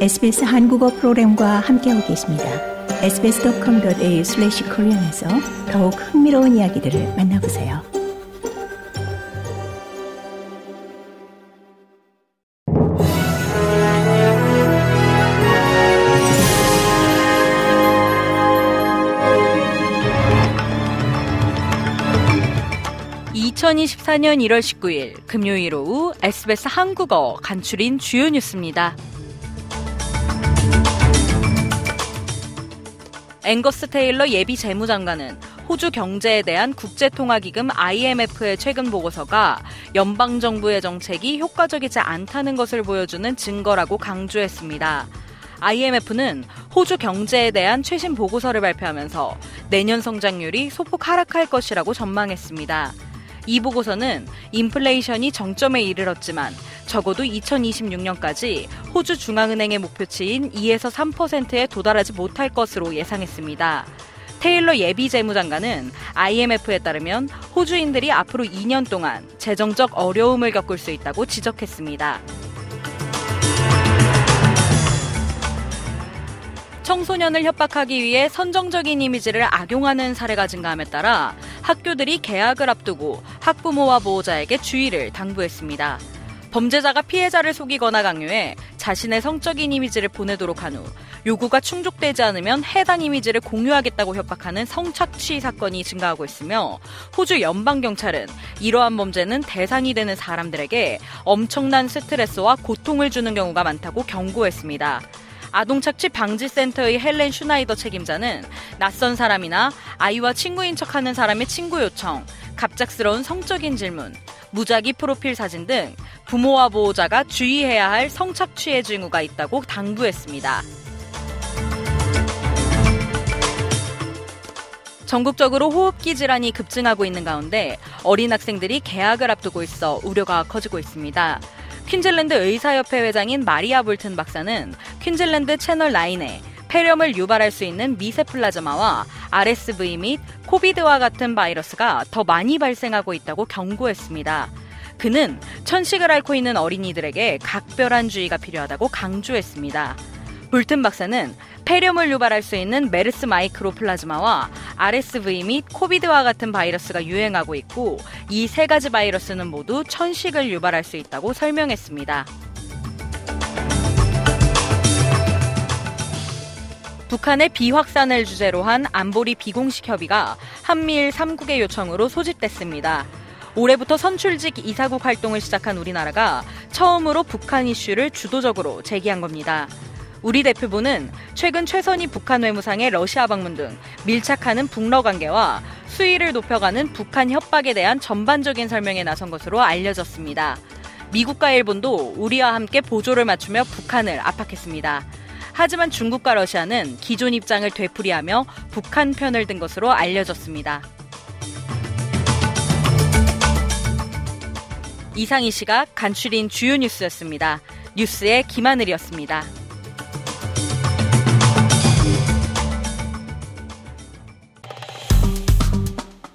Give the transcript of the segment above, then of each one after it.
SBS 한국어 프로그램과 함께하고 계십니다. sbs.com.au/korean에서 더욱 흥미로운 이야기들을 만나보세요. (2024년 1월 19일) 금요일 오후 SBS 한국어 간추린 주요 뉴스입니다. 앵거스 테일러 예비 재무장관은 호주 경제에 대한 국제통화기금 IMF의 최근 보고서가 연방정부의 정책이 효과적이지 않다는 것을 보여주는 증거라고 강조했습니다. IMF는 호주 경제에 대한 최신 보고서를 발표하면서 내년 성장률이 소폭 하락할 것이라고 전망했습니다. 이 보고서는 인플레이션이 정점에 이르렀지만 적어도 2026년까지 호주 중앙은행의 목표치인 2에서 3%에 도달하지 못할 것으로 예상했습니다. 테일러 예비 재무장관은 IMF에 따르면 호주인들이 앞으로 2년 동안 재정적 어려움을 겪을 수 있다고 지적했습니다. 청소년을 협박하기 위해 선정적인 이미지를 악용하는 사례가 증가함에 따라 학교들이 개학을 앞두고 학부모와 보호자에게 주의를 당부했습니다. 범죄자가 피해자를 속이거나 강요해 자신의 성적인 이미지를 보내도록 한 후 요구가 충족되지 않으면 해당 이미지를 공유하겠다고 협박하는 성착취 사건이 증가하고 있으며 호주 연방경찰은 이러한 범죄는 대상이 되는 사람들에게 엄청난 스트레스와 고통을 주는 경우가 많다고 경고했습니다. 아동착취 방지센터의 헬렌 슈나이더 책임자는 낯선 사람이나 아이와 친구인 척하는 사람의 친구 요청, 갑작스러운 성적인 질문, 무작위 프로필 사진 등 부모와 보호자가 주의해야 할 성착취의 징후가 있다고 당부했습니다. 전국적으로 호흡기 질환이 급증하고 있는 가운데 어린 학생들이 개학을 앞두고 있어 우려가 커지고 있습니다. 퀸즐랜드 의사협회 회장인 마리아 볼튼 박사는 퀸즐랜드 채널 9에 폐렴을 유발할 수 있는 미세플라즈마와 RSV 및 코비드와 같은 바이러스가 더 많이 발생하고 있다고 경고했습니다. 그는 천식을 앓고 있는 어린이들에게 각별한 주의가 필요하다고 강조했습니다. 볼튼 박사는 폐렴을 유발할 수 있는 메르스 마이크로플라즈마와 RSV 및 코비드와 같은 바이러스가 유행하고 있고 이 세 가지 바이러스는 모두 천식을 유발할 수 있다고 설명했습니다. 북한의 비확산을 주제로 한 안보리 비공식 협의가 한미일 3국의 요청으로 소집됐습니다. 올해부터 선출직 이사국 활동을 시작한 우리나라가 처음으로 북한 이슈를 주도적으로 제기한 겁니다. 우리 대표부는 최근 최선희 북한 외무상의 러시아 방문 등 밀착하는 북러 관계와 수위를 높여가는 북한 협박에 대한 전반적인 설명에 나선 것으로 알려졌습니다. 미국과 일본도 우리와 함께 보조를 맞추며 북한을 압박했습니다. 하지만 중국과 러시아는 기존 입장을 되풀이하며 북한 편을 든 것으로 알려졌습니다. 이상 이 시각 간추린 주요 뉴스였습니다. 뉴스의 김하늘이었습니다.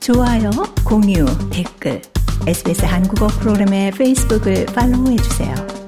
좋아요, 공유, 댓글, SBS 한국어 프로그램의 페이스북을 팔로우해주세요.